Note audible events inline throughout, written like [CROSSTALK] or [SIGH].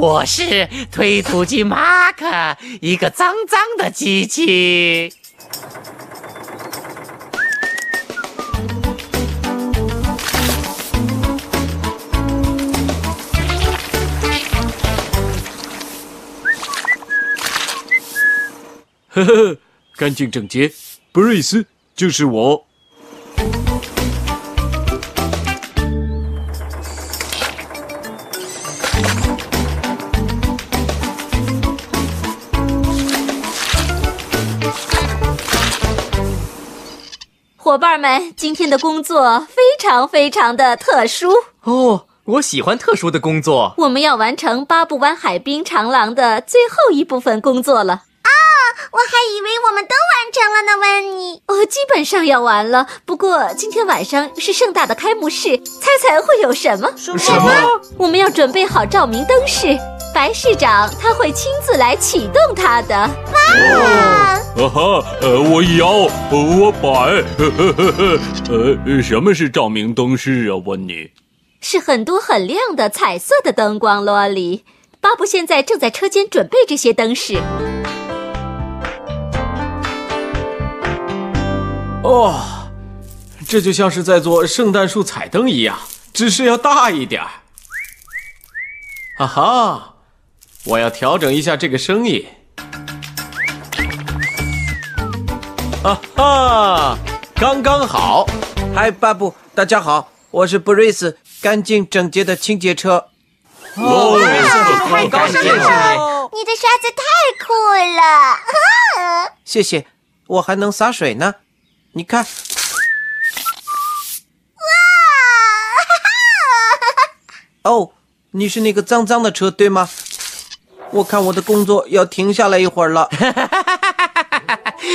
我是推土机马克，一个脏脏的机器。呵呵，干净整洁。布瑞斯，就是我。伙伴们，今天的工作非常非常的特殊，哦，我喜欢特殊的工作。我们要完成巴布湾海滨长廊的最后一部分工作了啊。我还以为我们都完成了呢，温妮。哦，基本上要完了。不过今天晚上是盛大的开幕式，猜猜会有什么？什么？我们要准备好照明灯饰，白市长他会亲自来启动它的。啊，啊哈，呃，我摇，呃我摆，呵呵呵呵，呃，什么是照明灯饰啊？温妮，是很多很亮的彩色的灯光。罗里，巴布现在正在车间准备这些灯饰。哦，这就像是在做圣诞树彩灯一样，只是要大一点儿。哈哈，我要调整一下这个声音。啊哈，刚刚好。嗨，巴布，大家好，我是布瑞斯，干净整洁的清洁车。哦，太高兴了！你的刷子太酷了！[LAUGHS] 谢谢，我还能洒水呢。你看，哇 [LAUGHS] 哦，你是那个脏脏的车对吗？我看我的工作要停下来一会儿了。[LAUGHS]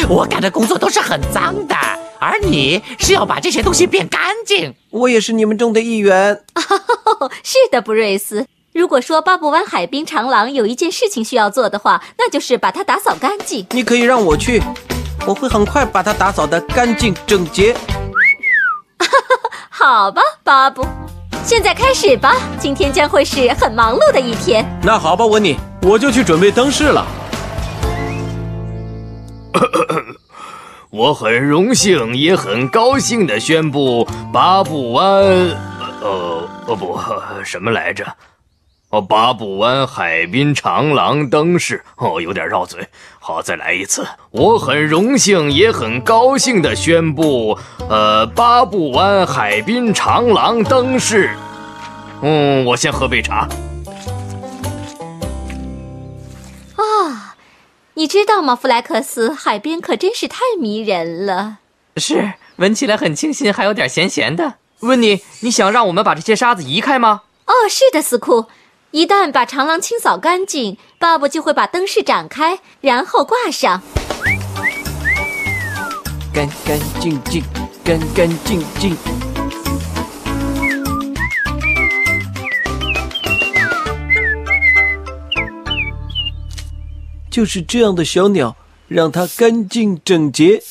我干的工作都是很脏的，而你是要把这些东西变干净。我也是你们中的一员。哦，[LAUGHS] 是的，布瑞斯。如果说巴布湾海滨长廊有一件事情需要做的话，那就是把它打扫干净。你可以让我去，我会很快把它打扫的干净整洁。[LAUGHS] 好吧，巴布，现在开始吧。今天将会是很忙碌的一天。那好吧，温妮，我就去准备灯饰了。[COUGHS] 我很荣幸，也很高兴的宣布，八步湾，呃呃不，什么来着？哦，八步湾海滨长廊灯饰。哦，有点绕嘴。好，再来一次。我很荣幸，也很高兴的宣布，呃，八步湾海滨长廊灯饰。嗯，我先喝杯茶。你知道吗，弗莱克斯？海边可真是太迷人了。是，闻起来很清新，还有点咸咸的。温妮，你想让我们把这些沙子移开吗？哦，是的，斯库。一旦把长廊清扫干净，爸爸就会把灯饰展开，然后挂上。干干净净，干干净净。就是这样的小鸟，让它干净整洁。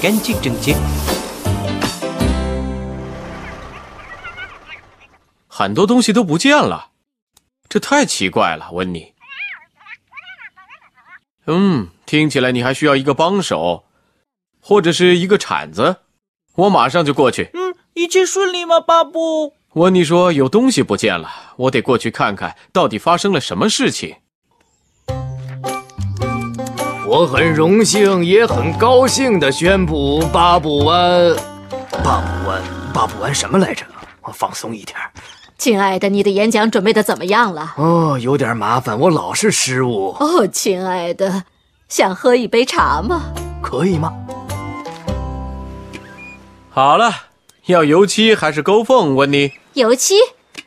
干净整洁。很多东西都不见了，这太奇怪了，温妮。嗯，听起来你还需要一个帮手，或者是一个铲子。我马上就过去。嗯，一切顺利吗，巴布？温妮说有东西不见了，我得过去看看到底发生了什么事情。我很荣幸，也很高兴的宣布，巴布湾，巴布湾，巴布湾什么来着？我放松一点儿。亲爱的，你的演讲准备的怎么样了？哦，有点麻烦，我老是失误，哦，亲爱的，想喝一杯茶吗？可以吗？好了，要油漆还是勾缝？温妮。油漆，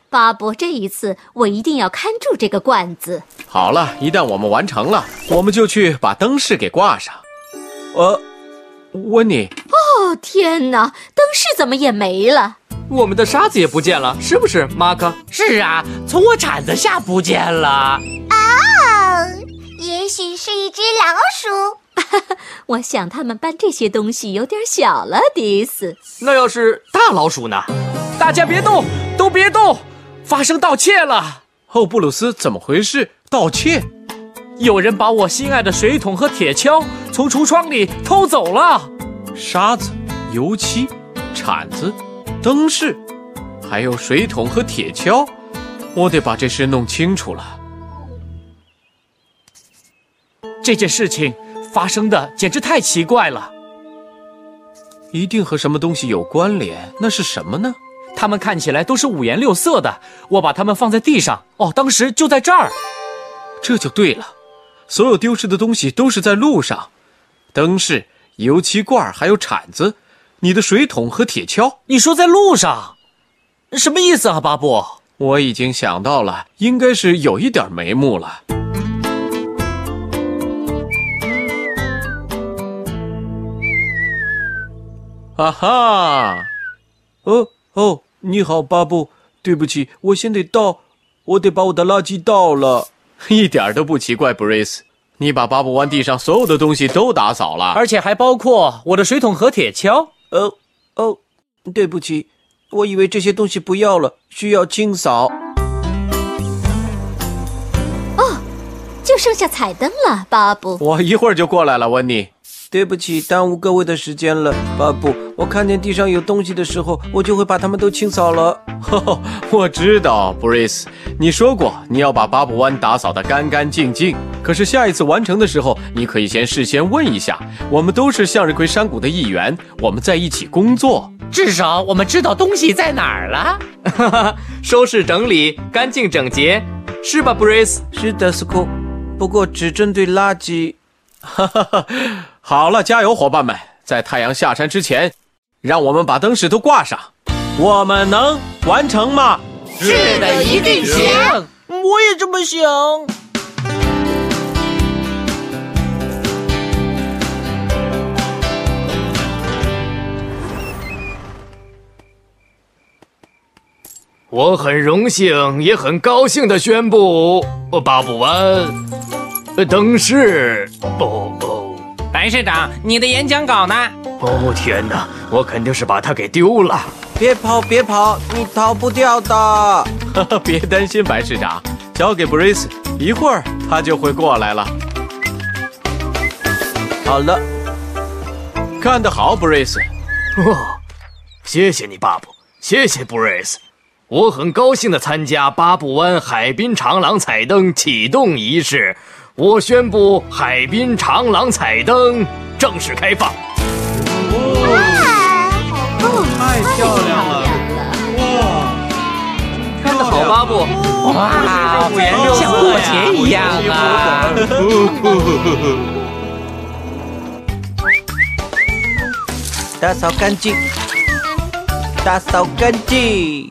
巴布，这一次我一定要看住这个罐子。好了，一旦我们完成了，我们就去把灯饰给挂上。呃，温妮，哦，天哪，灯饰怎么也没了？我们的沙子也不见了，是不是，马克？是啊，从我铲子下不见了。哦，也许是一只老鼠。[LAUGHS] 我想他们搬这些东西有点小了，迪斯。那要是大老鼠呢？大家别动，都别动，发生盗窃了。哦，布鲁斯，怎么回事？盗窃？有人把我心爱的水桶和铁锹从橱窗里偷走了。沙子、油漆、铲子、灯饰，还有水桶和铁锹，我得把这事弄清楚了。这件事情发生的简直太奇怪了。一定和什么东西有关联，那是什么呢？它们看起来都是五颜六色的。我把它们放在地上，哦，当时就在这儿。这就对了，所有丢失的东西都是在路上，灯饰、油漆罐还有铲子，你的水桶和铁锹。你说在路上，什么意思啊，巴布？我已经想到了，应该是有一点眉目了。啊哈！哦哦，你好，巴布。对不起，我先得倒，我得把我的垃圾倒了。一点都不奇怪，布瑞斯，你把巴布湾地上所有的东西都打扫了，而且还包括我的水桶和铁锹。哦哦，对不起，我以为这些东西不要了，需要清扫。哦，就剩下彩灯了，巴布。我一会儿就过来了，温妮。对不起，耽误各位的时间了，巴布。我看见地上有东西的时候，我就会把它们都清扫了。[LAUGHS] 哦，我知道，布瑞斯，你说过你要把巴布湾打扫得干干净净。可是下一次完成的时候，你可以先事先问一下。我们都是向日葵山谷的一员，我们在一起工作，至少我们知道东西在哪儿了。哈哈，收拾整理，干净整洁，是吧，布瑞斯？是的，斯库。不过只针对垃圾。哈哈哈，好了，加油，伙伴们！在太阳下山之前，让我们把灯饰都挂上。我们能完成吗？是的，一定行。我也这么想。我很荣幸，也很高兴的宣布，巴布湾呃灯饰，哦哦，白市长，你的演讲稿呢？哦天哪，我肯定是把它给丢了。别跑，别跑，你逃不掉的。哈哈，别担心，白市长，交给布瑞斯，一会儿他就会过来了。好了，干得好，布瑞斯。哦，谢谢你，巴布，谢谢布瑞斯。我很高兴地参加八步湾海滨长廊彩灯启动仪式。我宣布，海滨长廊彩灯正式开放。哇太漂亮了！干得好，巴布！哇，像过节一样啊！[LAUGHS] 打扫干净，打扫干净。